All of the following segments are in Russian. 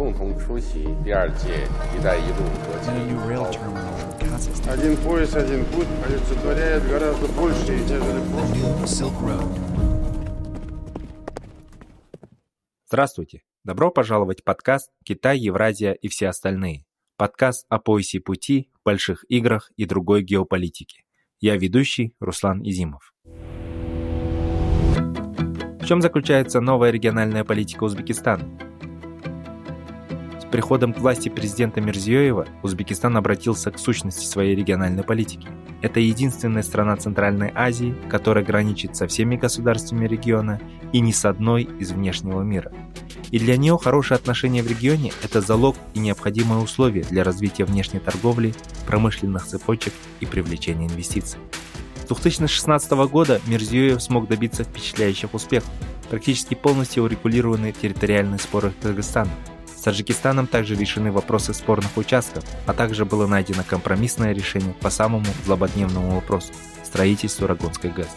共同出席第二届“一带一路”国际 and a new rail terminal in Kazakhstan, Один пояс, один путь олицетворяет гораздо больше, нежели the new Silk Road. Здравствуйте! Добро пожаловать в подкаст «Китай, Евразия и все остальные». Подкаст о поясе пути, больших играх и другой геополитике. Я ведущий Руслан Изимов. В чем заключается новая региональная политика Узбекистана? Приходом к власти президента Мирзиёева Узбекистан обратился к сущности своей региональной политики. Это единственная страна Центральной Азии, которая граничит со всеми государствами региона и ни с одной из внешнего мира. И для нее хорошие отношения в регионе – это залог и необходимое условие для развития внешней торговли, промышленных цепочек и привлечения инвестиций. С 2016 года Мирзиёев смог добиться впечатляющих успехов. Практически полностью урегулированы территориальные споры Кыргызстана. С Таджикистаном также решены вопросы спорных участков, а также было найдено компромиссное решение по самому злободневному вопросу – строительству Рагонской ГЭС.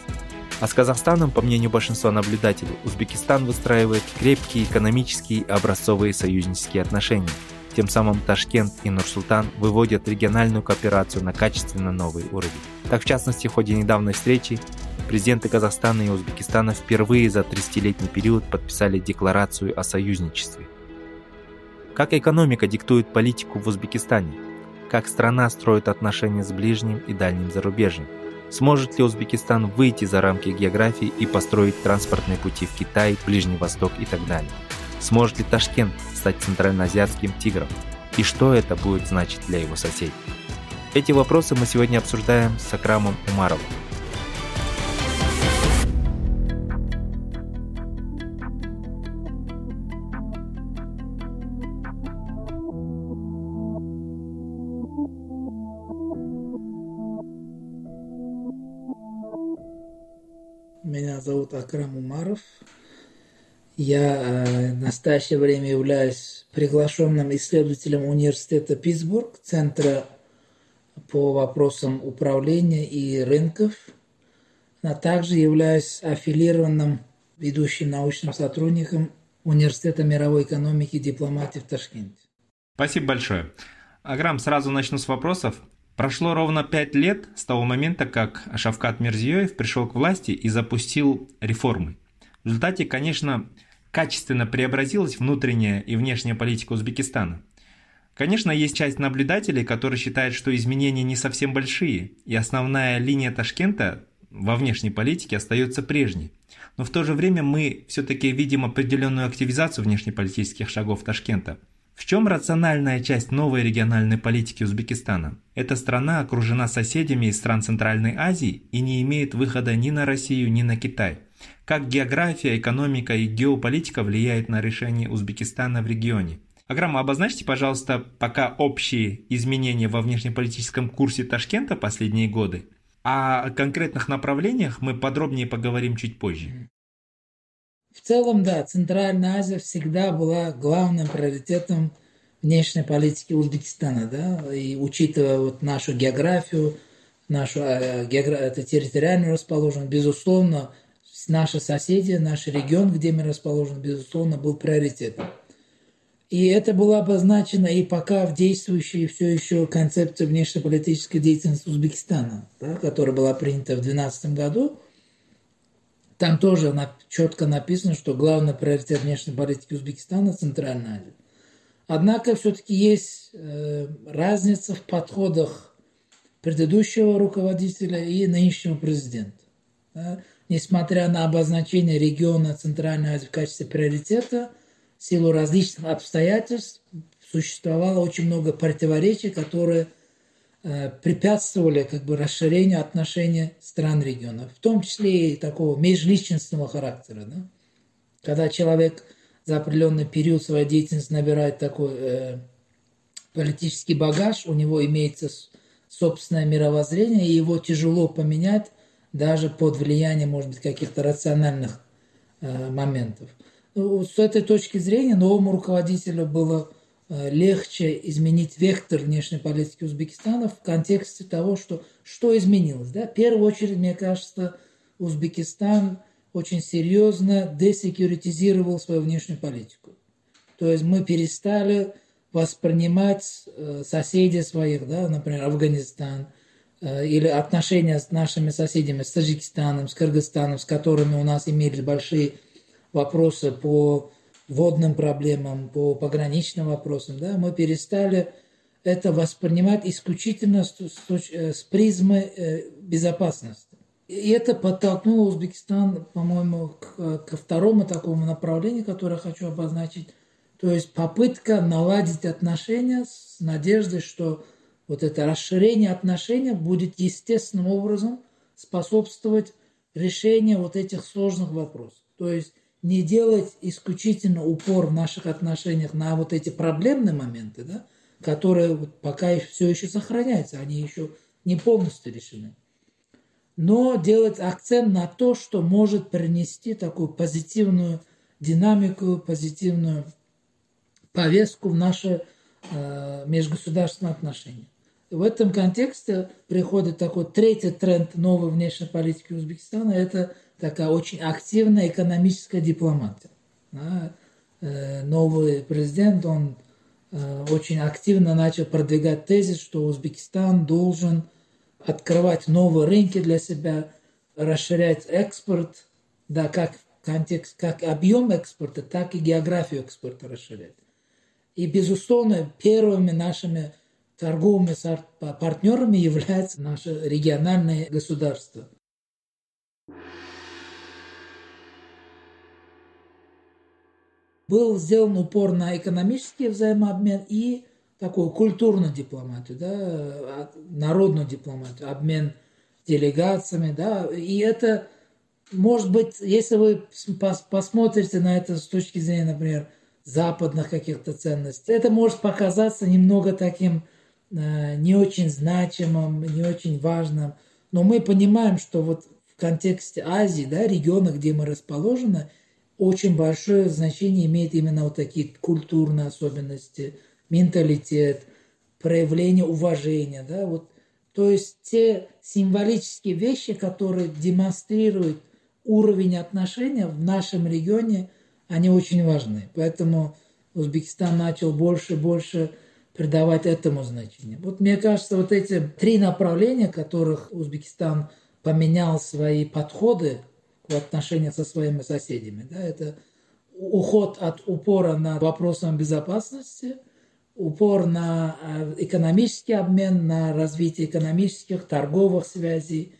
А с Казахстаном, по мнению большинства наблюдателей, Узбекистан выстраивает крепкие экономические и образцовые союзнические отношения. Тем самым Ташкент и Нур-Султан выводят региональную кооперацию на качественно новый уровень. Так, в частности, в ходе недавней встречи президенты Казахстана и Узбекистана впервые за 30-летний период подписали декларацию о союзничестве. Как экономика диктует политику в Узбекистане? Как страна строит отношения с ближним и дальним зарубежьем? Сможет ли Узбекистан выйти за рамки географии и построить транспортные пути в Китай, Ближний Восток и так далее? Сможет ли Ташкент стать центральноазиатским тигром? И что это будет значить для его соседей? Эти вопросы мы сегодня обсуждаем с Акрамом Умаровым. Зовут Акрам Умаров. Я э, в настоящее время являюсь приглашенным исследователем университета Питтсбург, Центра по вопросам управления и рынков, а также являюсь аффилированным ведущим научным сотрудником Университета мировой экономики и дипломатии в Ташкенте. Спасибо большое. Аграм, сразу начну с вопросов. Прошло ровно пять лет с того момента, как Шавкат Мирзиёев пришел к власти и запустил реформы. В результате, конечно, качественно преобразилась внутренняя и внешняя политика Узбекистана. Конечно, есть часть наблюдателей, которые считают, что изменения не совсем большие, и основная линия Ташкента во внешней политике остается прежней. Но в то же время мы все-таки видим определенную активизацию внешнеполитических шагов Ташкента – в чем рациональная часть новой региональной политики Узбекистана? Эта страна окружена соседями из стран Центральной Азии и не имеет выхода ни на Россию, ни на Китай. Как география, экономика и геополитика влияют на решение Узбекистана в регионе? Аграма, обозначьте, пожалуйста, пока общие изменения во внешнеполитическом курсе Ташкента последние годы, о конкретных направлениях мы подробнее поговорим чуть позже. В целом, да, Центральная Азия всегда была главным приоритетом внешней политики Узбекистана, да, и учитывая вот нашу географию, нашу э, геогра... это территориальную расположенность, безусловно, наши соседи, наш регион, где мы расположены, безусловно, был приоритетом. И это было обозначено и пока в действующей все еще концепции внешнеполитической деятельности Узбекистана, да, которая была принята в 2012 году, там тоже четко написано, что главный приоритет внешней политики Узбекистана – Центральная Азия. Однако все-таки есть э, разница в подходах предыдущего руководителя и нынешнего президента. Да? Несмотря на обозначение региона Центральной Азии в качестве приоритета, в силу различных обстоятельств существовало очень много противоречий, которые препятствовали как бы расширению отношений стран региона, в том числе и такого межличностного характера. Да? Когда человек за определенный период своей деятельности набирает такой э, политический багаж, у него имеется собственное мировоззрение, и его тяжело поменять даже под влиянием, может быть, каких-то рациональных э, моментов. Ну, с этой точки зрения новому руководителю было Э, легче изменить вектор внешней политики Узбекистана в контексте того, что, что изменилось. Да? В первую очередь, мне кажется, Узбекистан очень серьезно десекюритизировал свою внешнюю политику. То есть мы перестали воспринимать э, соседей своих, да, например, Афганистан, э, или отношения с нашими соседями, с Таджикистаном, с Кыргызстаном, с которыми у нас имелись большие вопросы по водным проблемам, по пограничным вопросам, да, мы перестали это воспринимать исключительно с, с, с призмы безопасности. И это подтолкнуло Узбекистан, по-моему, к, ко второму такому направлению, которое хочу обозначить. То есть попытка наладить отношения с надеждой, что вот это расширение отношений будет естественным образом способствовать решению вот этих сложных вопросов. То есть не делать исключительно упор в наших отношениях на вот эти проблемные моменты, да, которые пока все еще сохраняются, они еще не полностью решены но делать акцент на то, что может принести такую позитивную динамику, позитивную повестку в наши э, межгосударственные отношения. В этом контексте приходит такой третий тренд новой внешней политики Узбекистана – это такая очень активная экономическая дипломатия. Да? Э, новый президент, он э, очень активно начал продвигать тезис, что Узбекистан должен – открывать новые рынки для себя, расширять экспорт, да, как контекст, как объем экспорта, так и географию экспорта расширять. И, безусловно, первыми нашими торговыми партнерами являются наши региональные государства. Был сделан упор на экономический взаимообмен и такую культурную дипломатию, да, народную дипломатию, обмен делегациями, да, и это, может быть, если вы посмотрите на это с точки зрения, например, западных каких-то ценностей, это может показаться немного таким э, не очень значимым, не очень важным, но мы понимаем, что вот в контексте Азии, да, региона, где мы расположены, очень большое значение имеет именно вот такие культурные особенности, менталитет, проявление уважения, да, вот, то есть те символические вещи, которые демонстрируют уровень отношения в нашем регионе, они очень важны. Поэтому Узбекистан начал больше и больше придавать этому значение. Вот мне кажется, вот эти три направления, которых Узбекистан поменял свои подходы в отношениях со своими соседями, да, это уход от упора на вопросам безопасности – упор на э, экономический обмен, на развитие экономических, торговых связей.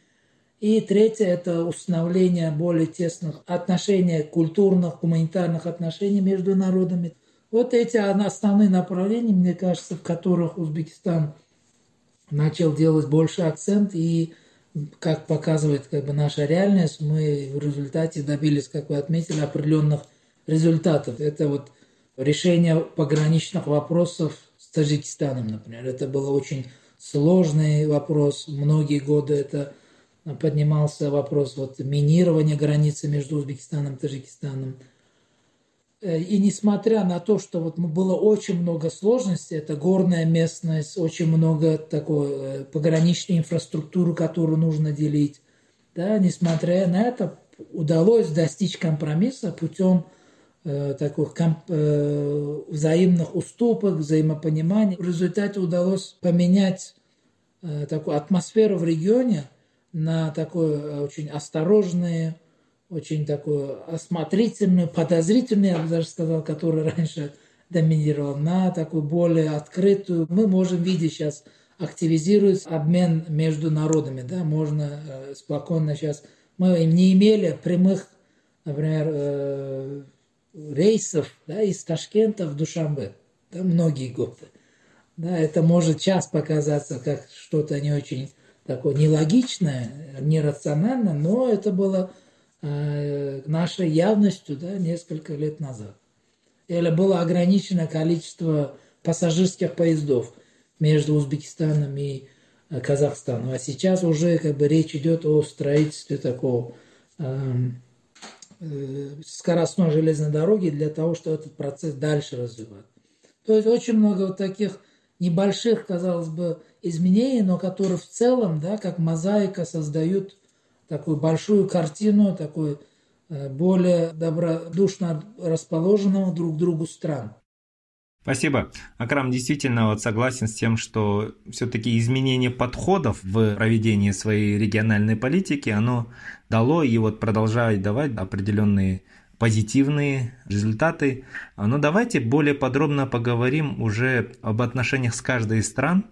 И третье – это установление более тесных отношений, культурных, гуманитарных отношений между народами. Вот эти основные направления, мне кажется, в которых Узбекистан начал делать больше акцент и как показывает как бы, наша реальность, мы в результате добились, как вы отметили, определенных результатов. Это вот решение пограничных вопросов с Таджикистаном, например. Это был очень сложный вопрос. Многие годы это поднимался вопрос вот, минирования границы между Узбекистаном и Таджикистаном. Э, и несмотря на то, что вот было очень много сложностей, это горная местность, очень много такой э, пограничной инфраструктуры, которую нужно делить, да, несмотря на это, удалось достичь компромисса путем Э, таких э, взаимных уступок, взаимопонимания. В результате удалось поменять э, такую атмосферу в регионе на такую очень осторожную, очень такую осмотрительную, подозрительную, я бы даже сказал, которая раньше доминировала, на такую более открытую. Мы можем видеть сейчас активизируется обмен между народами, да, можно спокойно сейчас. Мы не имели прямых, например, рейсов да, из Ташкента в Душанбе. Да, многие годы. Да, это может сейчас показаться как что-то не очень такое нелогичное, нерациональное, но это было э, нашей явностью да, несколько лет назад. Или было ограниченное количество пассажирских поездов между Узбекистаном и э, Казахстаном. А сейчас уже как бы речь идет о строительстве такого э, Э, скоростной железной дороги для того, чтобы этот процесс дальше развивать. То есть очень много вот таких небольших, казалось бы, изменений, но которые в целом, да, как мозаика создают такую большую картину, такой э, более добродушно расположенного друг к другу стран. Спасибо. Акрам действительно вот согласен с тем, что все-таки изменение подходов в проведении своей региональной политики, оно дало и вот продолжает давать определенные позитивные результаты. Но давайте более подробно поговорим уже об отношениях с каждой из стран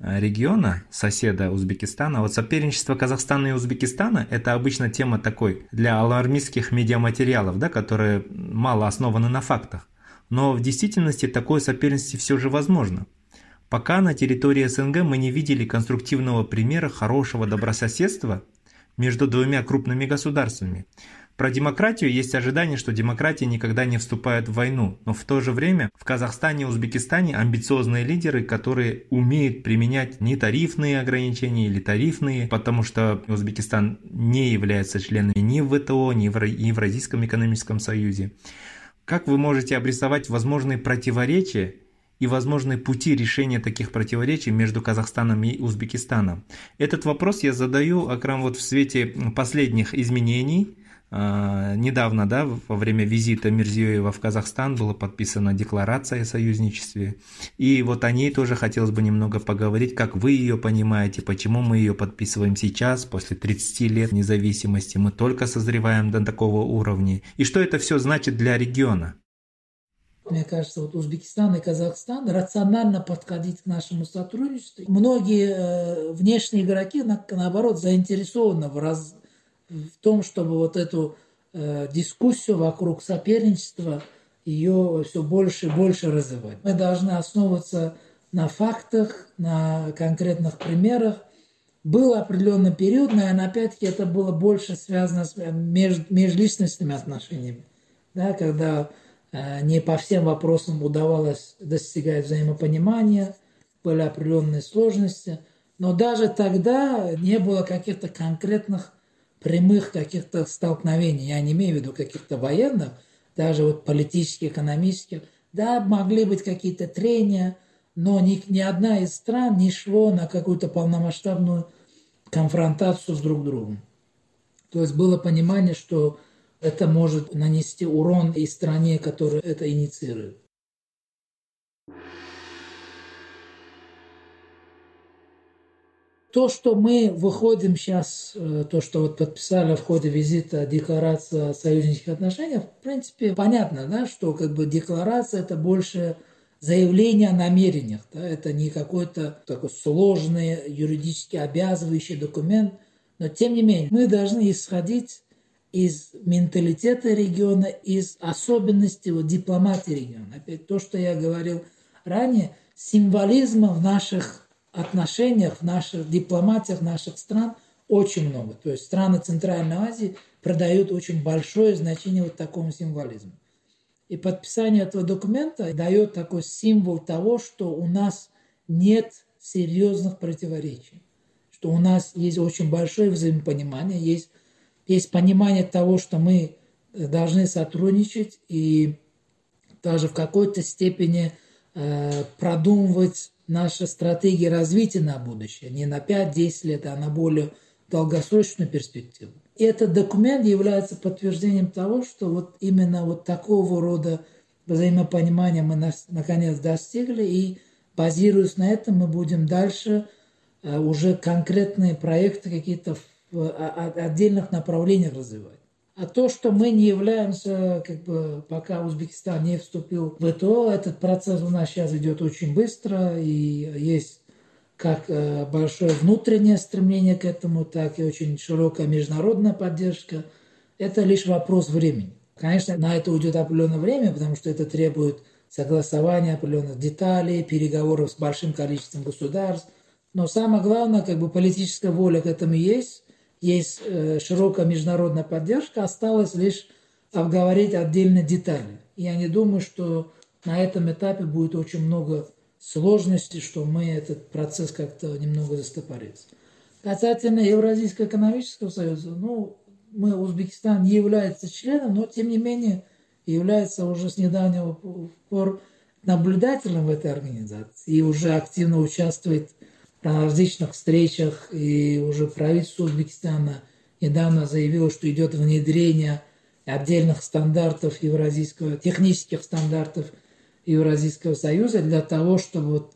региона, соседа Узбекистана. Вот соперничество Казахстана и Узбекистана – это обычно тема такой для алармистских медиаматериалов, да, которые мало основаны на фактах. Но в действительности такое соперничество все же возможно. Пока на территории СНГ мы не видели конструктивного примера хорошего добрососедства между двумя крупными государствами. Про демократию есть ожидание, что демократия никогда не вступает в войну, но в то же время в Казахстане и Узбекистане амбициозные лидеры, которые умеют применять не тарифные ограничения или тарифные, потому что Узбекистан не является членом ни ВТО, ни в Евразийском экономическом союзе. Как вы можете обрисовать возможные противоречия и возможные пути решения таких противоречий между Казахстаном и Узбекистаном? Этот вопрос я задаю, Акрам, вот в свете последних изменений – недавно, да, во время визита Мирзиёева в Казахстан была подписана декларация о союзничестве. И вот о ней тоже хотелось бы немного поговорить, как вы ее понимаете, почему мы ее подписываем сейчас, после 30 лет независимости, мы только созреваем до такого уровня. И что это все значит для региона? Мне кажется, вот Узбекистан и Казахстан рационально подходить к нашему сотрудничеству. Многие э, внешние игроки, наоборот, заинтересованы в раз, в том, чтобы вот эту э, дискуссию вокруг соперничества ее все больше и больше развивать. Мы должны основываться на фактах, на конкретных примерах. Был определенный период, наверное, опять-таки это было больше связано с э, меж, межличностными отношениями, да, когда э, не по всем вопросам удавалось достигать взаимопонимания, были определенные сложности, но даже тогда не было каких-то конкретных прямых каких-то столкновений, я не имею в виду каких-то военных, даже вот политических, экономических, да, могли быть какие-то трения, но ни, ни одна из стран не шло на какую-то полномасштабную конфронтацию с друг другом. То есть было понимание, что это может нанести урон и стране, которая это инициирует. То, что мы выходим сейчас, э, то, что вот подписали в ходе визита декларация о союзнических отношениях, в принципе, понятно, да, что как бы декларация это больше заявление о намерениях, да, это не какой-то такой сложный юридически обязывающий документ, но тем не менее мы должны исходить из менталитета региона, из особенностей вот, дипломатии региона. Опять то, что я говорил ранее, символизма в наших отношениях, в наших дипломатиях наших стран очень много. То есть страны Центральной Азии продают очень большое значение вот такому символизму. И подписание этого документа дает такой символ того, что у нас нет серьезных противоречий, что у нас есть очень большое взаимопонимание, есть, есть понимание того, что мы должны сотрудничать и даже в какой-то степени э, продумывать наша стратегия развития на будущее, не на 5-10 лет, а на более долгосрочную перспективу. И этот документ является подтверждением того, что вот именно вот такого рода взаимопонимания мы наконец достигли, и базируясь на этом мы будем дальше э, уже конкретные проекты какие-то в отдельных направлениях развивать. А то, что мы не являемся, как бы, пока Узбекистан не вступил в ВТО, этот процесс у нас сейчас идет очень быстро, и есть как э, большое внутреннее стремление к этому, так и очень широкая международная поддержка. Это лишь вопрос времени. Конечно, на это уйдет определенное время, потому что это требует согласования определенных деталей, переговоров с большим количеством государств. Но самое главное, как бы политическая воля к этому есть, есть э, широкая международная поддержка, осталось лишь обговорить отдельные детали. Я не думаю, что на этом этапе будет очень много сложностей, что мы этот процесс как-то немного застопорится. Касательно Евразийского экономического союза, ну, мы, Узбекистан не является членом, но тем не менее является уже с недавнего пор наблюдателем в этой организации и уже активно участвует на различных встречах, и уже правительство Узбекистана недавно заявило, что идет внедрение отдельных стандартов евразийского, технических стандартов Евразийского союза для того, чтобы вот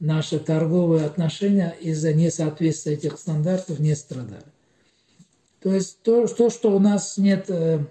наши торговые отношения из-за несоответствия этих стандартов не страдали. То есть то, то что у нас нет э,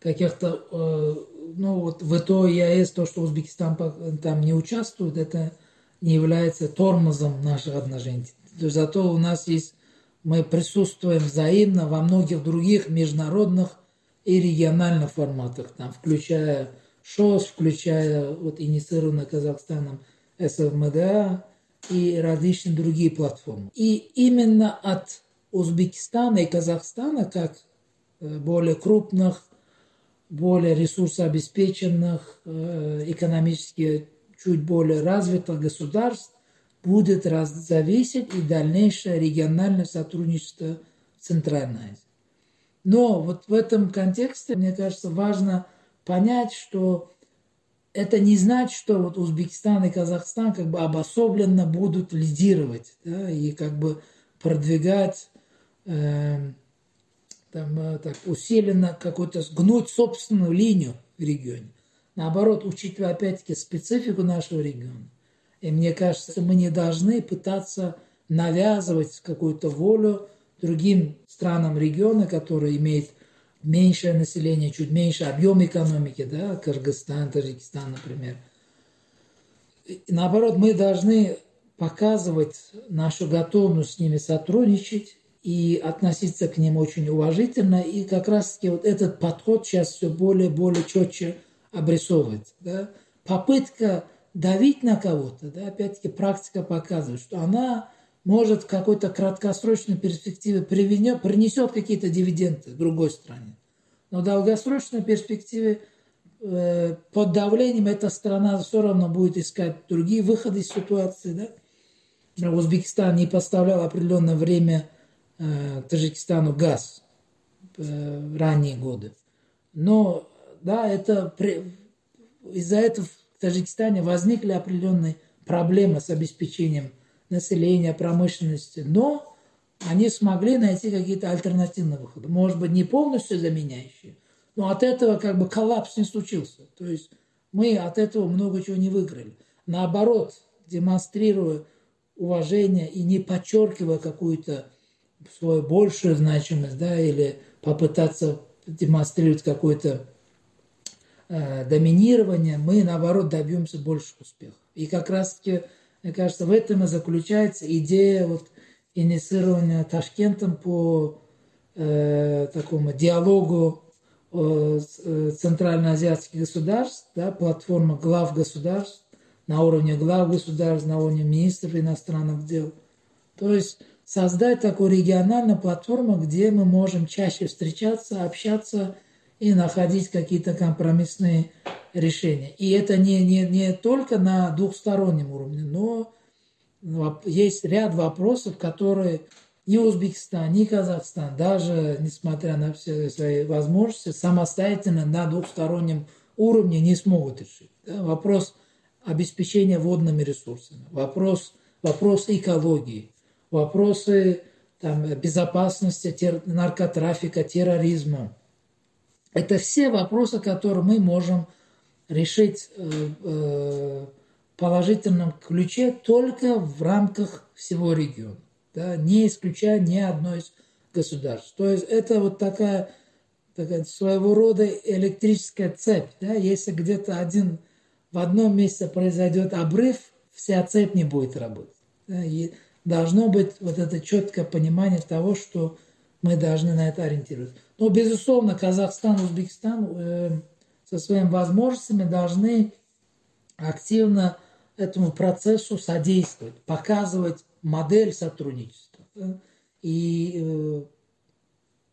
каких-то, э, ну вот в ИТО и ЕАЭС, то, что Узбекистан там не участвует, это не является тормозом наших отношений. Зато у нас есть, мы присутствуем взаимно во многих других международных и региональных форматах, там, включая ШОС, включая вот инициированный Казахстаном СМДА и различные другие платформы. И именно от Узбекистана и Казахстана, как э, более крупных, более ресурсообеспеченных, э, экономически чуть более развитых государств, будет зависеть и дальнейшее региональное сотрудничество в Центральной Азии. Но вот в этом контексте, мне кажется, важно понять, что это не значит, что вот Узбекистан и Казахстан как бы обособленно будут лидировать да, и как бы продвигать э, там, так, усиленно какую-то гнуть собственную линию в регионе. Наоборот, учитывая опять-таки специфику нашего региона. И мне кажется, мы не должны пытаться навязывать какую-то волю другим странам региона, которые имеют меньшее население, чуть меньше объем экономики, да, Кыргызстан, Таджикистан, например. И наоборот, мы должны показывать нашу готовность с ними сотрудничать и относиться к ним очень уважительно. И как раз-таки вот этот подход сейчас все более и более четче обрисовывается. Да? Попытка давить на кого-то, да, опять-таки практика показывает, что она может в какой-то краткосрочной перспективе приведет, принесет какие-то дивиденды другой стране. Но в долгосрочной перспективе э, под давлением эта страна все равно будет искать другие выходы из ситуации. Да? Узбекистан не поставлял определенное время э, Таджикистану газ э, в ранние годы. Но да, это из-за этого в Таджикистане возникли определенные проблемы с обеспечением населения, промышленности, но они смогли найти какие-то альтернативные выходы. Может быть, не полностью заменяющие, но от этого как бы коллапс не случился. То есть мы от этого много чего не выиграли. Наоборот, демонстрируя уважение и не подчеркивая какую-то свою большую значимость, да, или попытаться демонстрировать какое-то э, доминирование, мы, наоборот, добьемся больших успехов. И как раз-таки мне кажется, в этом и заключается идея вот инициирования Ташкентом по э, такому диалогу э, центральноазиатских государств, да, платформа глав государств на уровне глав государств, на уровне министров иностранных дел. То есть создать такую региональную платформу, где мы можем чаще встречаться, общаться и находить какие-то компромиссные решения. И это не, не, не только на двухстороннем уровне, но есть ряд вопросов, которые ни Узбекистан, ни Казахстан, даже несмотря на все свои возможности, самостоятельно на двухстороннем уровне не смогут решить. Да? Вопрос обеспечения водными ресурсами, вопрос, вопрос экологии, вопросы там, безопасности, тер, наркотрафика, терроризма. Это все вопросы, которые мы можем решить в э, э, положительном ключе только в рамках всего региона, да, не исключая ни одно из государств. То есть это вот такая, такая своего рода электрическая цепь. Да, если где-то один в одном месте произойдет обрыв, вся цепь не будет работать. Да, и должно быть вот это четкое понимание того, что мы должны на это ориентироваться. Но, безусловно, Казахстан, Узбекистан э, со своими возможностями должны активно этому процессу содействовать, показывать модель сотрудничества. И э,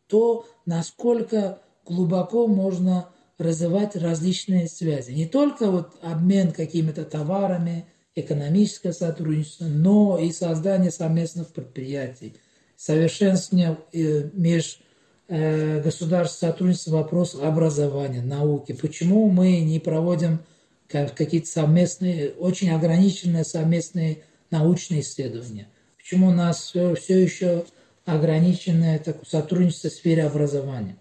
то, насколько глубоко можно развивать различные связи. Не только вот обмен какими-то товарами, экономическое сотрудничество, но и создание совместных предприятий, совершенствование э, меж Э, государств сотрудничества в вопросах образования, науки. Почему мы не проводим какие-то совместные, очень ограниченные совместные научные исследования? Почему у нас все, все еще ограниченное так, сотрудничество в сфере образования?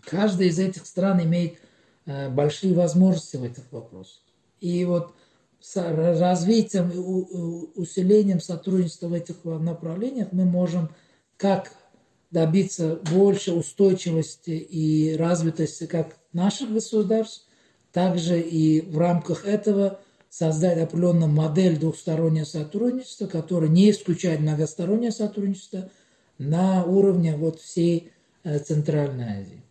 Каждая из этих стран имеет э, большие возможности в этих вопросах. И вот с развитием и усилением сотрудничества в этих направлениях мы можем как добиться больше устойчивости и развитости как наших государств, также и в рамках этого создать определенную модель двухстороннего сотрудничества, которая не исключает многостороннее сотрудничество на уровне вот всей э, Центральной Азии.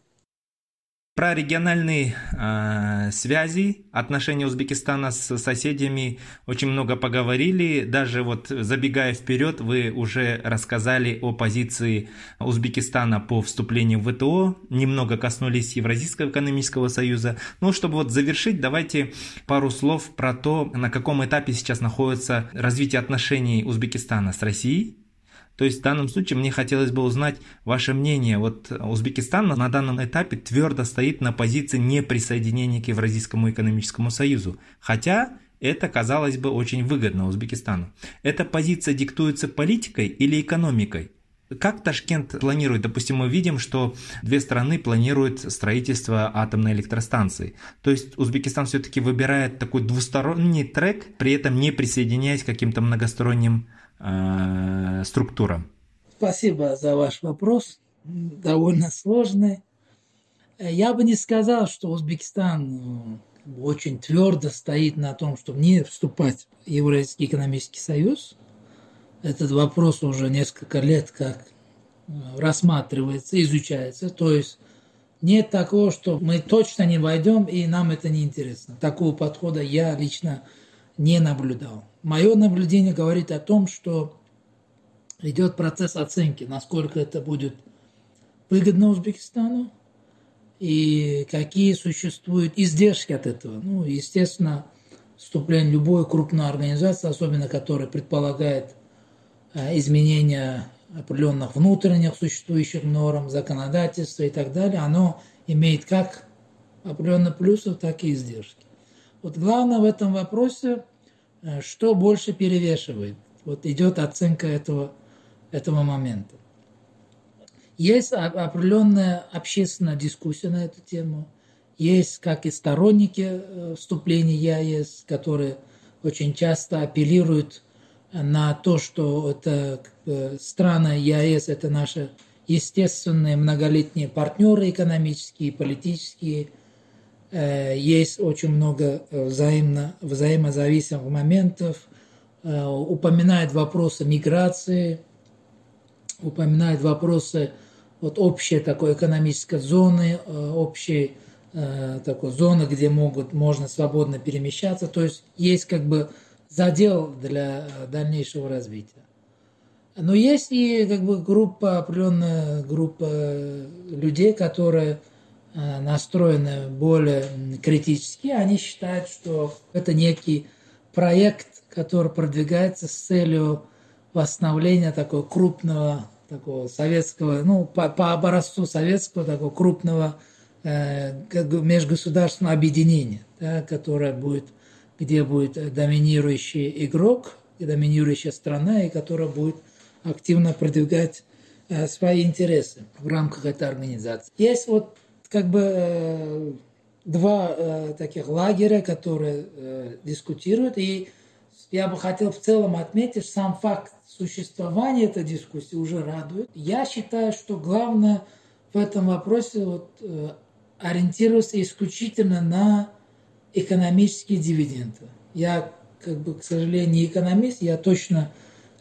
Про региональные э, связи, отношения Узбекистана с соседями очень много поговорили. Даже вот забегая вперед, вы уже рассказали о позиции Узбекистана по вступлению в ВТО, немного коснулись Евразийского экономического союза. Ну, чтобы вот завершить, давайте пару слов про то, на каком этапе сейчас находится развитие отношений Узбекистана с Россией то есть в данном случае мне хотелось бы узнать ваше мнение. Вот Узбекистан на данном этапе твердо стоит на позиции неприсоединения к Евразийскому экономическому союзу. Хотя это, казалось бы, очень выгодно Узбекистану. Эта позиция диктуется политикой или экономикой? Как Ташкент планирует? Допустим, мы видим, что две страны планируют строительство атомной электростанции. То есть Узбекистан все-таки выбирает такой двусторонний трек, при этом не присоединяясь к каким-то многосторонним э, структурам? Спасибо за ваш вопрос. Довольно сложный. Я бы не сказал, что Узбекистан э, очень твердо стоит на том, чтобы не вступать в Евразийский экономический союз. Этот вопрос уже несколько лет как э, рассматривается, изучается. То есть нет такого, что мы точно не войдем и нам это не интересно. Такого подхода я лично не наблюдал. Мое наблюдение говорит о том, что идет процесс оценки, насколько это будет выгодно Узбекистану и какие существуют издержки от этого. Ну, естественно, вступление любой крупной организации, особенно которая предполагает э, изменения определенных внутренних существующих норм, законодательства и так далее, оно имеет как определенные плюсы, так и издержки. Вот главное в этом вопросе, что больше перевешивает. Вот идет оценка этого, этого момента. Есть определенная общественная дискуссия на эту тему. Есть как и сторонники э, вступления ЕАЭС, которые очень часто апеллируют на то, что это страны ЕАЭС – это наши естественные многолетние партнеры экономические, политические, Э, есть очень много э, взаимно, взаимозависимых моментов, э, упоминает вопросы миграции, упоминает вопросы вот общей такой экономической зоны, общей такой зоны, где могут, можно свободно перемещаться. То есть есть как бы задел для дальнейшего развития. Но есть и как бы группа, определенная группа людей, которые Э, настроены более критически, они считают, что это некий проект, который продвигается с целью восстановления такого крупного, такого советского, ну, по, по образцу советского, такого крупного э, межгосударственного объединения, да, которое будет, где будет доминирующий игрок, доминирующая страна, и которая будет активно продвигать э, свои интересы в рамках этой организации. Есть вот как бы э, два э, таких лагеря, которые э, дискутируют. И я бы хотел в целом отметить, сам факт существования этой дискуссии уже радует. Я считаю, что главное в этом вопросе вот, ориентироваться исключительно на экономические дивиденды. Я, как бы, к сожалению, не экономист, я точно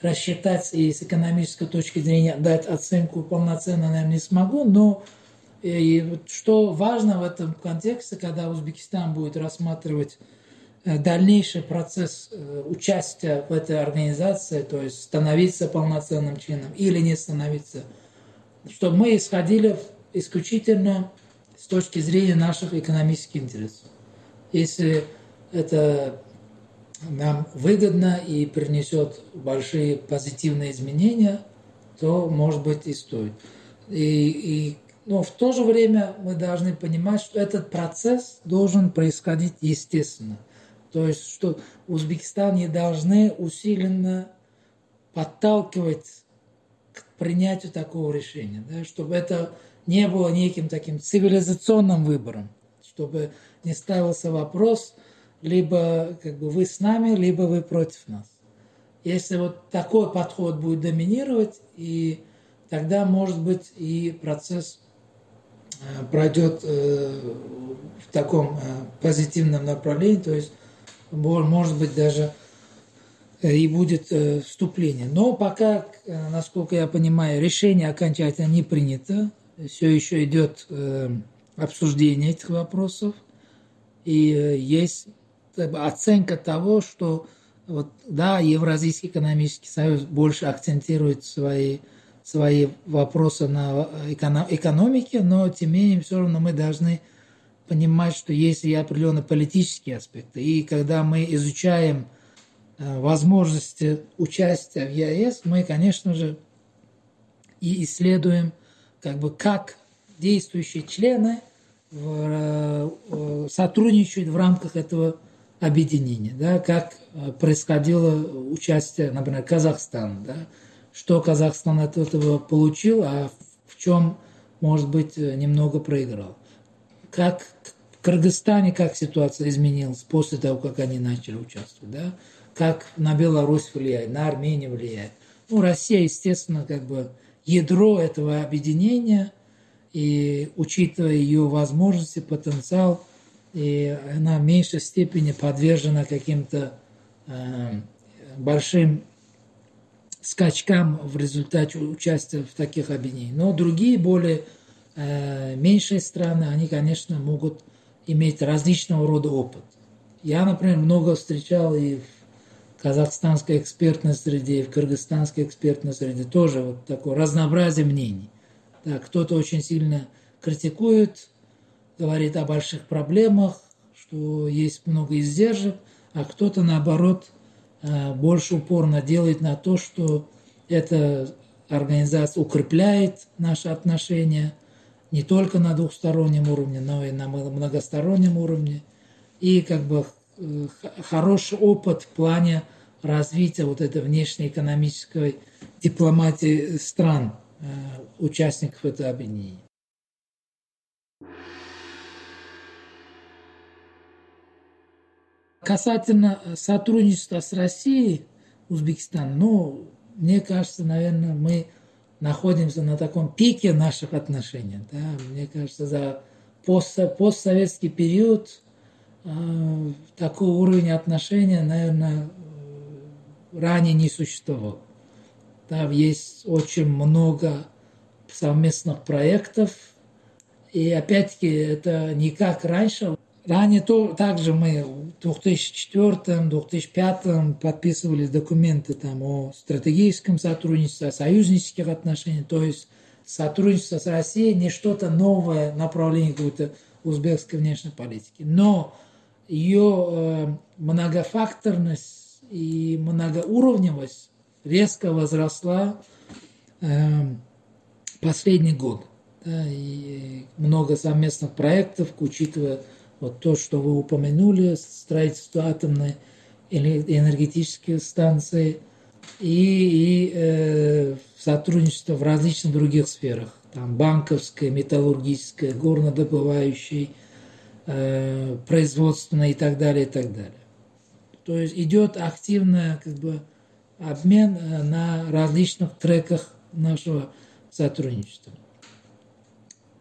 рассчитать и с экономической точки зрения дать оценку полноценно, наверное, не смогу, но и вот что важно в этом контексте, когда Узбекистан будет рассматривать э, дальнейший процесс э, участия в этой организации, то есть становиться полноценным членом или не становиться, чтобы мы исходили исключительно с точки зрения наших экономических интересов. Если это нам выгодно и принесет большие позитивные изменения, то, может быть, и стоит. И, и но в то же время мы должны понимать, что этот процесс должен происходить естественно. То есть, что Узбекистан не должны усиленно подталкивать к принятию такого решения, да, чтобы это не было неким таким цивилизационным выбором, чтобы не ставился вопрос, либо как бы вы с нами, либо вы против нас. Если вот такой подход будет доминировать, и тогда, может быть, и процесс пройдет э, в таком э, позитивном направлении, то есть, может быть, даже и будет вступление. Но пока, насколько я понимаю, решение окончательно не принято, все еще идет обсуждение этих вопросов, и есть оценка того, что вот, да, Евразийский экономический союз больше акцентирует свои, свои вопросы на экономике, но тем не менее все равно мы должны понимать, что есть и определенные политические аспекты. И когда мы изучаем э, возможности участия в ЕАЭС, мы, конечно же, и исследуем, как бы, как действующие члены э, э, сотрудничают в рамках этого объединения, да, как э, происходило участие, например, Казахстана, да, что Казахстан от этого получил, а в чем, может быть, немного проиграл. Как в Кыргызстане, как ситуация изменилась после того, как они начали участвовать, да, как на Беларусь влияет, на Армению влияет. Ну, Россия, естественно, как бы ядро этого объединения, и учитывая ее возможности, потенциал – и она в меньшей степени подвержена каким-то э, большим скачкам в результате участия в таких объединениях. Но другие, более э, меньшие страны, они, конечно, могут иметь различного рода опыт. Я, например, много встречал и в казахстанской экспертной среде, и в кыргызстанской экспертной среде тоже вот такое разнообразие мнений. Да, кто-то очень сильно критикует говорит о больших проблемах, что есть много издержек, а кто-то, наоборот, больше упорно делает на то, что эта организация укрепляет наши отношения не только на двухстороннем уровне, но и на многостороннем уровне. И как бы э, хороший опыт в плане развития вот этой внешнеэкономической дипломатии стран, э, участников этого объединения. Касательно э, сотрудничества с Россией, Узбекистан, ну, мне кажется, наверное, мы находимся на таком пике наших отношений. Да? Мне кажется, за пост, постсоветский период э, такой уровень отношений, наверное, э, ранее не существовал. Там есть очень много совместных проектов, и опять-таки это не как раньше. Ранее то, также мы в 2004-2005 подписывали документы там, о стратегическом сотрудничестве, о союзнических отношениях, то есть сотрудничество с Россией не что-то новое направление какой-то узбекской внешней политики, но ее э, многофакторность и многоуровневость резко возросла э, последний год. Да, и много совместных проектов, учитывая вот то, что вы упомянули, строительство атомной энергетической станции и, и э, сотрудничество в различных других сферах. Там банковское, металлургическое, горнодобывающее, э, производственное и так далее, и так далее. То есть идет активный как бы, обмен э, на различных треках нашего сотрудничества.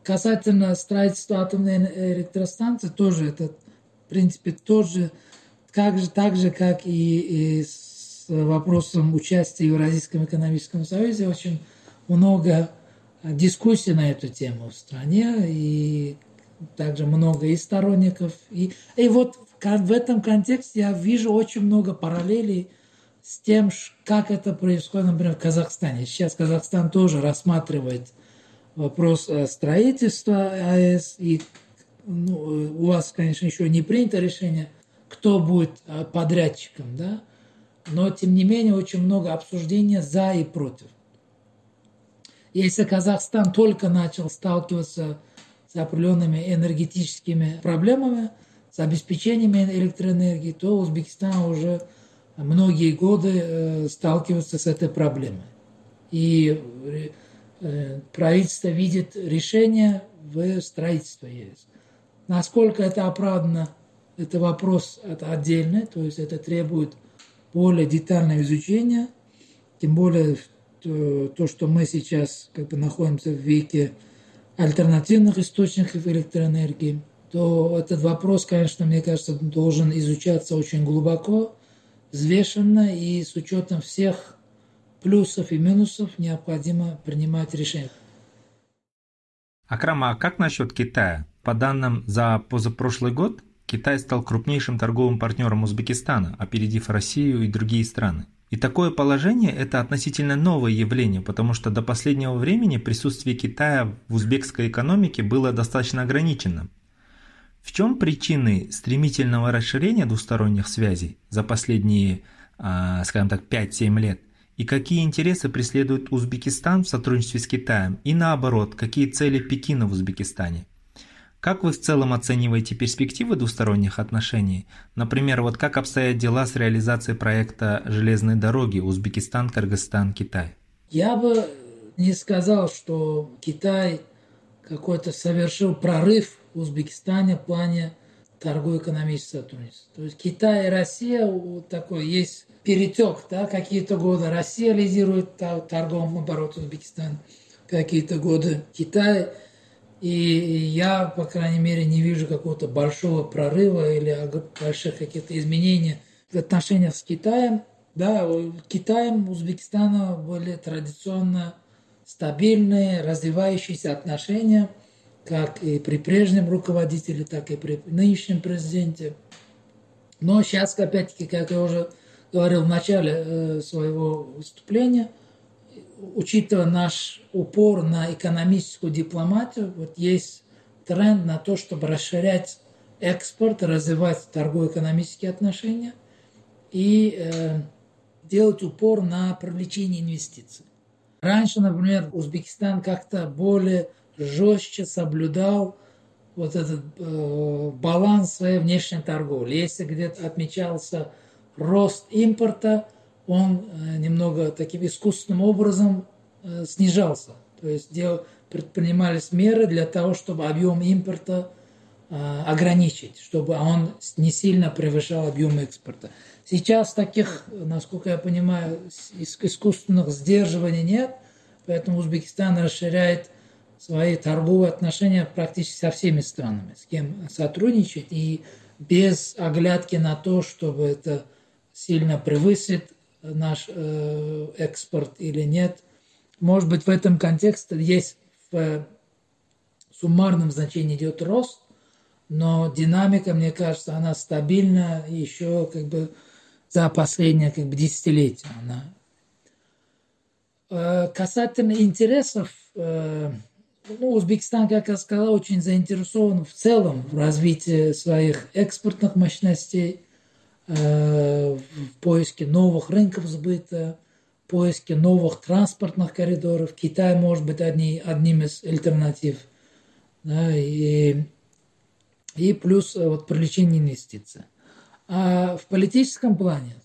Касательно строительства атомной электростанции, тоже это, в принципе, тоже как же, так же, как и, и с вопросом участия в Евразийском экономическом союзе, очень много дискуссий на эту тему в стране, и также много и сторонников. И, и вот в этом контексте я вижу очень много параллелей с тем, как это происходит, например, в Казахстане. Сейчас Казахстан тоже рассматривает вопрос строительства АЭС. И ну, у вас, конечно, еще не принято решение, кто будет а, подрядчиком, да? но тем не менее очень много обсуждения за и против. Если Казахстан только начал сталкиваться с определенными энергетическими проблемами, с обеспечением электроэнергии, то Узбекистан уже многие годы э, сталкивается с этой проблемой. И Э, правительство видит решение в строительстве ЕС. Насколько это оправдано, это вопрос это отдельный, то есть это требует более детального изучения, тем более то, что мы сейчас как бы находимся в веке альтернативных источников электроэнергии, то этот вопрос, конечно, мне кажется, должен изучаться очень глубоко, взвешенно и с учетом всех плюсов и минусов необходимо принимать решения. Акрама, а как насчет Китая? По данным за позапрошлый год, Китай стал крупнейшим торговым партнером Узбекистана, опередив Россию и другие страны. И такое положение – это относительно новое явление, потому что до последнего времени присутствие Китая в узбекской экономике было достаточно ограниченным. В чем причины стремительного расширения двусторонних связей за последние, а, скажем так, 5-7 лет? И какие интересы преследует Узбекистан в сотрудничестве с Китаем? И наоборот, какие цели Пекина в Узбекистане? Как вы в целом оцениваете перспективы двусторонних отношений? Например, вот как обстоят дела с реализацией проекта железной дороги Узбекистан, Кыргызстан, Китай? Я бы не сказал, что Китай какой-то совершил прорыв в Узбекистане в плане торгово-экономического сотрудничества. То есть Китай и Россия вот такой есть перетек, да, какие-то годы Россия лидирует в торговом обороте Узбекистана, какие-то годы Китай – и я, по крайней мере, не вижу какого-то большого прорыва или больших каких-то изменений в отношениях с Китаем. Да, Китаем, Узбекистана были традиционно стабильные, развивающиеся отношения, как и при прежнем руководителе, так и при нынешнем президенте. Но сейчас, опять-таки, как я уже говорил в начале э, своего выступления – учитывая наш упор на экономическую дипломатию, вот есть тренд на то, чтобы расширять экспорт, развивать торгово-экономические отношения и э, делать упор на привлечение инвестиций. Раньше, например, Узбекистан как-то более жестче соблюдал вот этот э, баланс своей внешней торговли. Если где-то отмечался рост импорта – он э, немного таким искусственным образом э, снижался. То есть дел, предпринимались меры для того, чтобы объем импорта э, ограничить, чтобы он не сильно превышал объем экспорта. Сейчас таких, насколько я понимаю, искусственных сдерживаний нет, поэтому Узбекистан расширяет свои торговые отношения практически со всеми странами, с кем сотрудничать, и без оглядки на то, чтобы это сильно превысит наш э, экспорт или нет. Может быть, в этом контексте есть в суммарном значении идет рост, но динамика, мне кажется, она стабильна еще как бы за последние как бы, десятилетия. Она. Э, касательно интересов, э, ну, Узбекистан, как я сказал, очень заинтересован в целом в развитии своих экспортных мощностей – в поиске новых рынков сбыта, в поиске новых транспортных коридоров. Китай может быть одни, одним из альтернатив. Да, и, и плюс э, вот, привлечение инвестиций. А в политическом плане,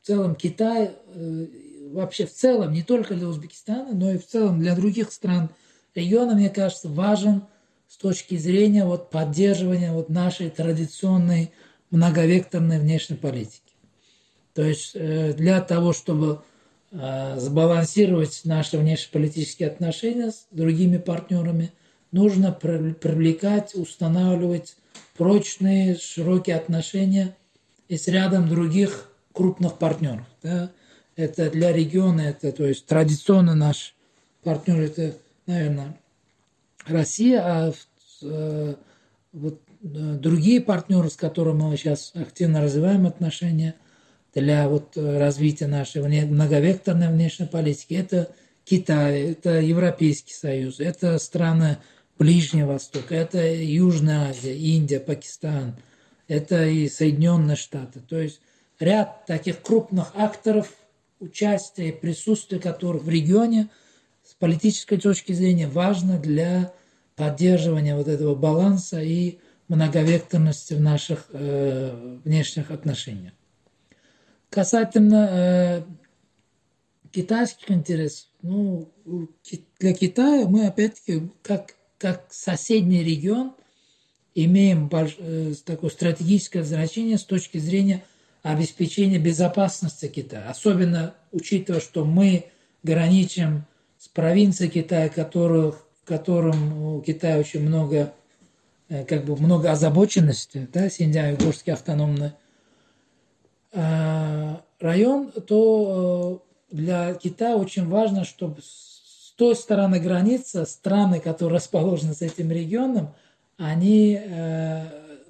в целом Китай, э, вообще в целом, не только для Узбекистана, но и в целом для других стран региона, мне кажется, важен с точки зрения вот, поддерживания вот, нашей традиционной многовекторной внешней политики. То есть э, для того, чтобы э, сбалансировать наши внешнеполитические отношения с другими партнерами, нужно привлекать, устанавливать прочные, широкие отношения и с рядом других крупных партнеров. Да? Это для региона, это то есть традиционно наш партнер, это, наверное, Россия, а э, вот другие партнеры, с которыми мы сейчас активно развиваем отношения для вот развития нашей многовекторной внешней политики, это Китай, это Европейский Союз, это страны Ближнего Востока, это Южная Азия, Индия, Пакистан, это и Соединенные Штаты. То есть ряд таких крупных акторов, участия и присутствия которых в регионе с политической точки зрения важно для поддерживания вот этого баланса и многовекторности в наших э, внешних отношениях. Касательно э, китайских интересов, ну, для Китая мы опять-таки как, как соседний регион имеем больш... э, такое стратегическое значение с точки зрения обеспечения безопасности Китая. Особенно учитывая, что мы граничим с провинцией Китая, которых, в котором у Китая очень много, как бы много озабоченности, да, Синьцзян-Уйгурский автономный э, район, то э, для Китая очень важно, чтобы с той стороны границы страны, которые расположены с этим регионом, они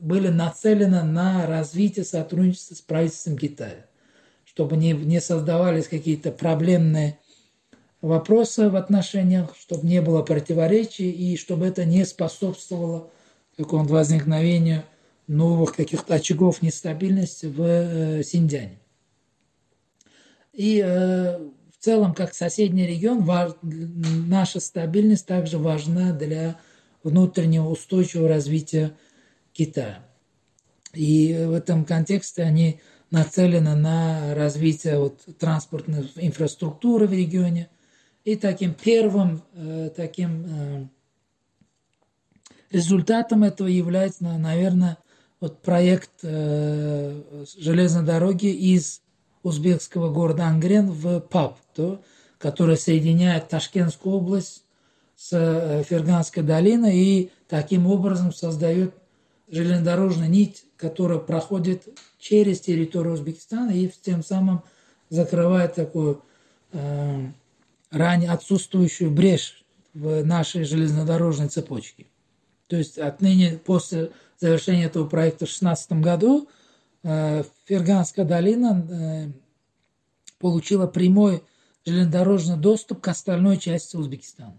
были нацелены на развитие сотрудничества с правительством Китая, чтобы не, не создавались какие-то проблемные вопросы в отношениях, чтобы не было противоречий и чтобы это не способствовало такому возникновению новых каких-то очагов нестабильности в э, Синьцзяне. И э, в целом, как соседний регион, наша стабильность также важна для внутреннего устойчивого развития Китая. И в этом контексте они нацелены на развитие вот, транспортной инфраструктуры в регионе. И таким первым э, таким результатом этого является, наверное, вот проект э, железной дороги из узбекского города Ангрен в ПАП, то, который соединяет Ташкентскую область с э, Ферганской долиной и таким образом создает железнодорожная нить, которая проходит через территорию Узбекистана и тем самым закрывает такую э, ранее отсутствующую брешь в нашей железнодорожной цепочке. То есть отныне, после завершения этого проекта в 2016 году, э, Ферганская долина э, получила прямой железнодорожный доступ к остальной части Узбекистана.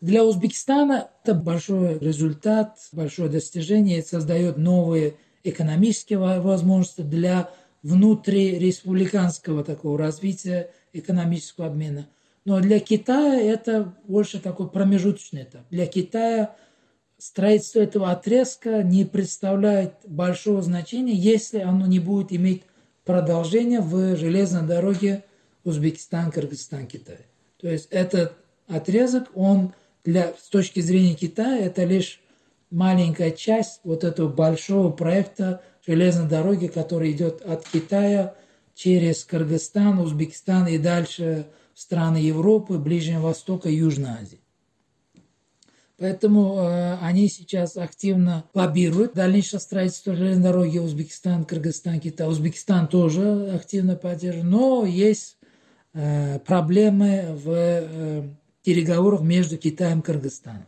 Для Узбекистана это большой результат, большое достижение. Это создает новые экономические возможности для внутриреспубликанского такого развития экономического обмена. Но для Китая это больше такой промежуточный этап. Для Китая строительство этого отрезка не представляет большого значения, если оно не будет иметь продолжение в железной дороге Узбекистан, Кыргызстан, Китай. То есть этот отрезок, он для, с точки зрения Китая это лишь маленькая часть вот этого большого проекта железной дороги, который идет от Китая через Кыргызстан, Узбекистан и дальше страны Европы, Ближнего Востока и Южной Азии. Поэтому э, они сейчас активно лоббируют дальнейшее строительство железной дороги Узбекистан, Кыргызстан, Китай. Узбекистан тоже активно поддерживает, но есть э, проблемы в э, переговоров между Китаем и Кыргызстаном.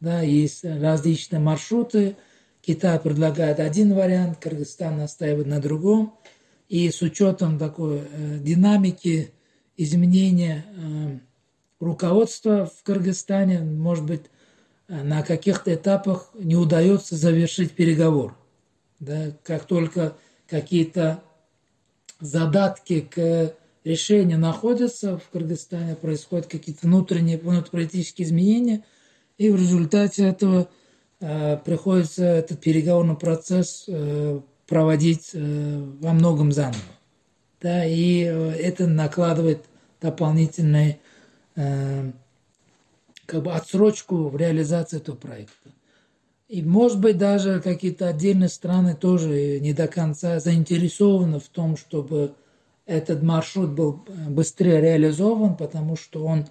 Да, есть различные маршруты. Китай предлагает один вариант, Кыргызстан настаивает на другом. И с учетом такой э, динамики изменения э, руководства в Кыргызстане, может быть, э, на каких-то этапах не удается завершить переговор. Да, как только какие-то задатки к решения находятся в Кыргызстане, происходят какие-то внутренние внутриполитические изменения, и в результате этого э, приходится этот переговорный процесс э, проводить э, во многом заново. Да, и э, это накладывает дополнительный э, как бы отсрочку в реализации этого проекта. И, может быть, даже какие-то отдельные страны тоже не до конца заинтересованы в том, чтобы этот маршрут был э, быстрее реализован, потому что он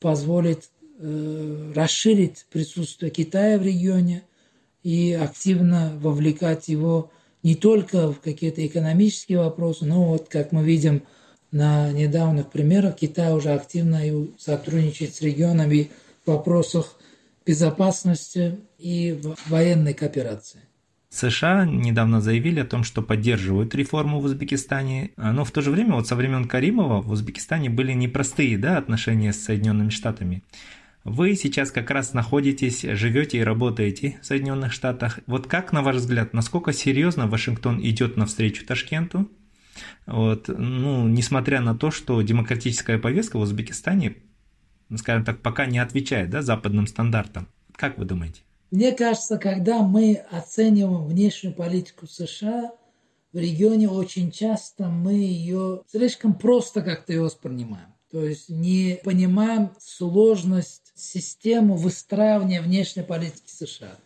позволит э, расширить присутствие Китая в регионе и активно вовлекать его не только в какие-то экономические вопросы, но вот, как мы видим на недавних примерах, Китай уже активно сотрудничает с регионами в вопросах безопасности и военной кооперации. США недавно заявили о том, что поддерживают реформу в Узбекистане, а, но в то же время вот со времен Каримова в Узбекистане были непростые да, отношения с Соединенными Штатами. Вы сейчас как раз находитесь, живете и работаете в Соединенных Штатах. Вот как, на ваш взгляд, насколько серьезно Вашингтон идет навстречу Ташкенту? Вот, ну, несмотря на то, что демократическая повестка в Узбекистане, скажем так, пока не отвечает да, западным стандартам. Как вы думаете? Мне кажется, когда мы оцениваем внешнюю политику США в регионе, очень часто мы ее слишком просто как-то ее воспринимаем. То есть не понимаем сложность системы выстраивания внешней политики США.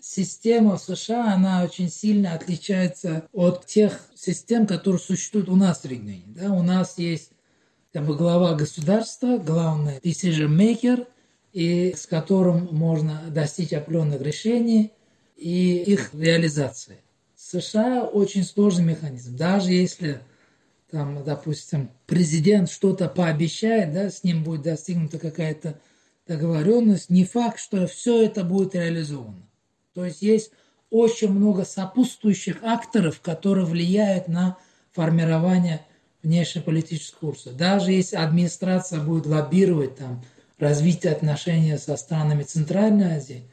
Система США, она очень сильно отличается от тех систем, которые существуют у нас в регионе. Да? У нас есть как бы, глава государства, главный decision maker, и с которым можно достичь определенных решений и их реализации. США очень сложный механизм. Даже если там, допустим, президент что-то пообещает, да, с ним будет достигнута какая-то договоренность, не факт, что все это будет реализовано. То есть есть очень много сопутствующих акторов, которые влияют на формирование внешнеполитического курса. Даже если администрация будет лоббировать там, развитие отношений со странами Центральной Азии,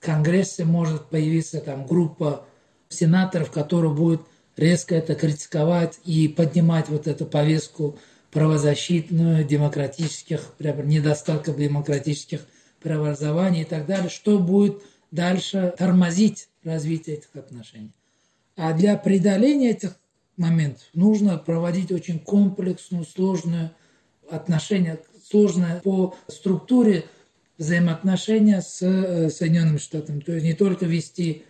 в Конгрессе может появиться там, группа сенаторов, которые будут резко это критиковать и поднимать вот эту повестку правозащитную, демократических, недостатков демократических преобразований и так далее, что будет дальше тормозить развитие этих отношений. А для преодоления этих моментов нужно проводить очень комплексную, сложную отношение, сложное по структуре взаимоотношения с э, Соединенными Штатами. То есть не только вести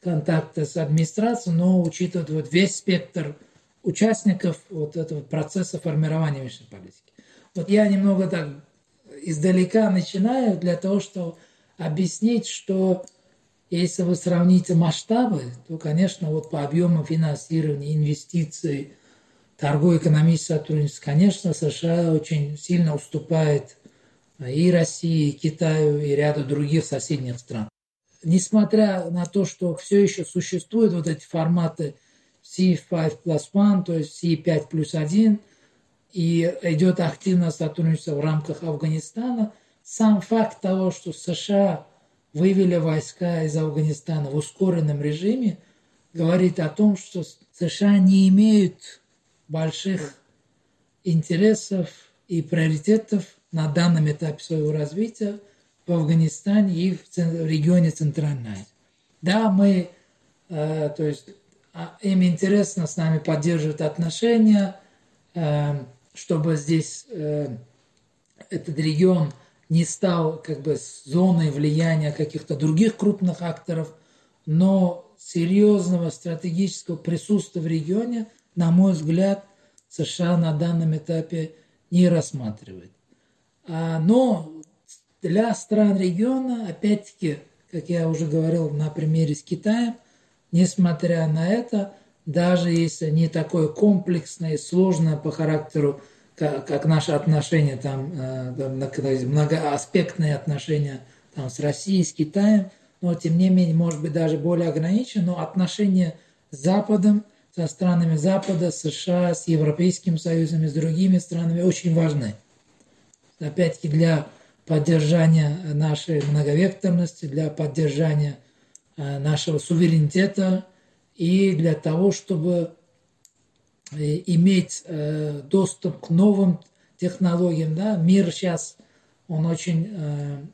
контакта с администрацией, но учитывать вот весь спектр участников вот этого процесса формирования внешней политики. Вот я немного так издалека начинаю для того, чтобы объяснить, что если вы сравните масштабы, то, конечно, вот по объему финансирования, инвестиций, торгово-экономического сотрудничества, конечно, США очень сильно уступает и России, и Китаю, и ряду других соседних стран несмотря на то, что все еще существуют вот эти форматы C5 plus 1, то есть C5 плюс 1, и идет активное сотрудничество в рамках Афганистана, сам факт того, что США вывели войска из Афганистана в ускоренном режиме, говорит о том, что США не имеют больших интересов и приоритетов на данном этапе своего развития – в Афганистане и в регионе Центральной Азии. Да, мы, э, то есть им интересно с нами поддерживать отношения, э, чтобы здесь э, этот регион не стал как бы зоной влияния каких-то других крупных акторов, но серьезного стратегического присутствия в регионе, на мой взгляд, США на данном этапе не рассматривает. А, но для стран региона, опять-таки, как я уже говорил на примере с Китаем, несмотря на это, даже если не такое комплексное и сложное по характеру, как, как наши отношения, там, э, многоаспектные отношения там, с Россией, с Китаем, но тем не менее, может быть, даже более ограничено, но отношения с Западом, со странами Запада, США, с Европейским Союзом и с другими странами очень важны. Опять-таки для поддержания нашей многовекторности, для поддержания нашего суверенитета и для того, чтобы э, иметь э, доступ к новым технологиям. Да? Мир сейчас, он очень,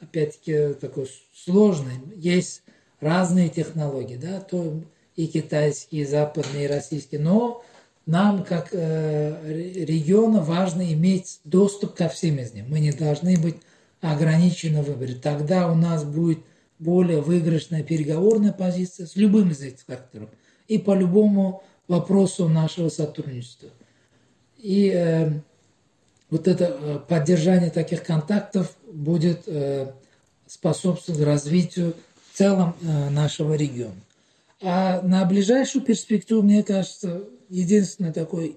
опять-таки, такой сложный. Есть разные технологии, да, то и китайские, и западные, и российские, но нам, как э, региону, важно иметь доступ ко всем из них. Мы не должны быть ограничены в выборе. Тогда у нас будет более выигрышная переговорная позиция с любым из этих факторов и по любому вопросу нашего сотрудничества. И э, вот это э, поддержание таких контактов будет э, способствовать развитию в целом э, нашего региона. А на ближайшую перспективу, мне кажется, единственный такой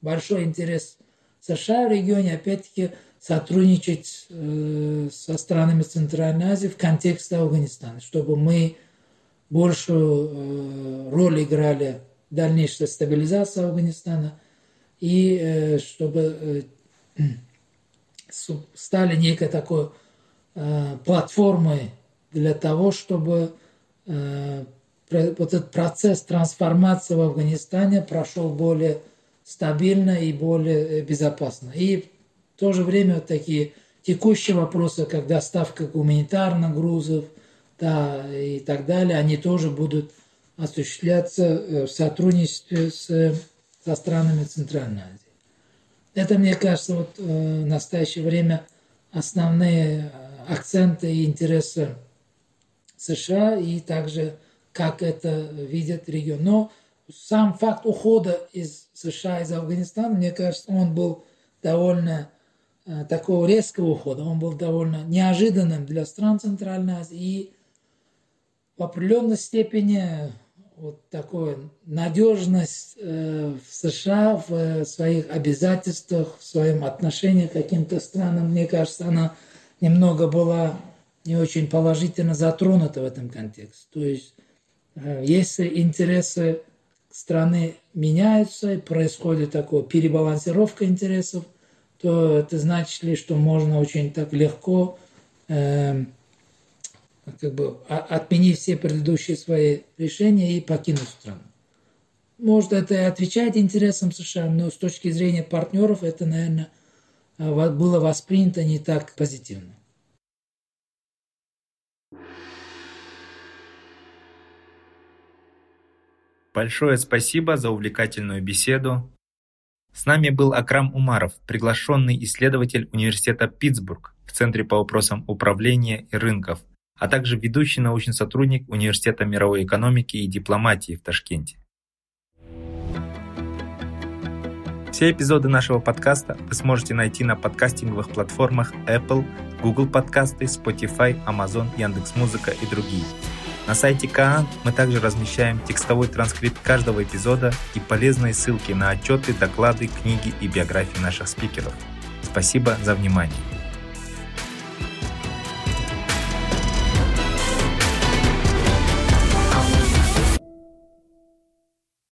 большой интерес США в регионе, опять-таки, сотрудничать э, со странами Центральной Азии в контексте Афганистана, чтобы мы большую э, роль играли в дальнейшей стабилизации Афганистана и э, чтобы стали некой такой платформой для того, чтобы вот этот процесс трансформации в Афганистане прошел более стабильно и более безопасно. И в то же время такие текущие вопросы, как доставка гуманитарных грузов да, и так далее, они тоже будут осуществляться э, в сотрудничестве с, со странами Центральной Азии. Это, мне кажется, вот э, в настоящее время основные акценты и интересы США и также как это видят регион. Но сам факт ухода из США, из Афганистана, мне кажется, он был довольно э, такого резкого ухода, он был довольно неожиданным для стран Центральной Азии и в определенной степени вот такой надежность э, в США в своих обязательствах, в своем отношении к каким-то странам, мне кажется, она немного была не очень положительно затронута в этом контексте. То есть, э, если интересы страны меняются и происходит такая перебалансировка интересов, то это значит ли, что можно очень так легко э, как бы отменить все предыдущие свои решения и покинуть страну. Может, это и отвечает интересам США, но с точки зрения партнеров это, наверное, было воспринято не так позитивно. Большое спасибо за увлекательную беседу. С нами был Акрам Умаров, приглашенный исследователь Университета Питтсбург в Центре по вопросам управления и рынков, а также ведущий научный сотрудник Университета мировой экономики и дипломатии в Ташкенте. Все эпизоды нашего подкаста вы сможете найти на подкастинговых платформах Apple, Google подкасты, Spotify, Amazon, Яндекс.Музыка и другие. На сайте Каан мы также размещаем текстовой транскрипт каждого эпизода и полезные ссылки на отчеты, доклады, книги и биографии наших спикеров. Спасибо за внимание.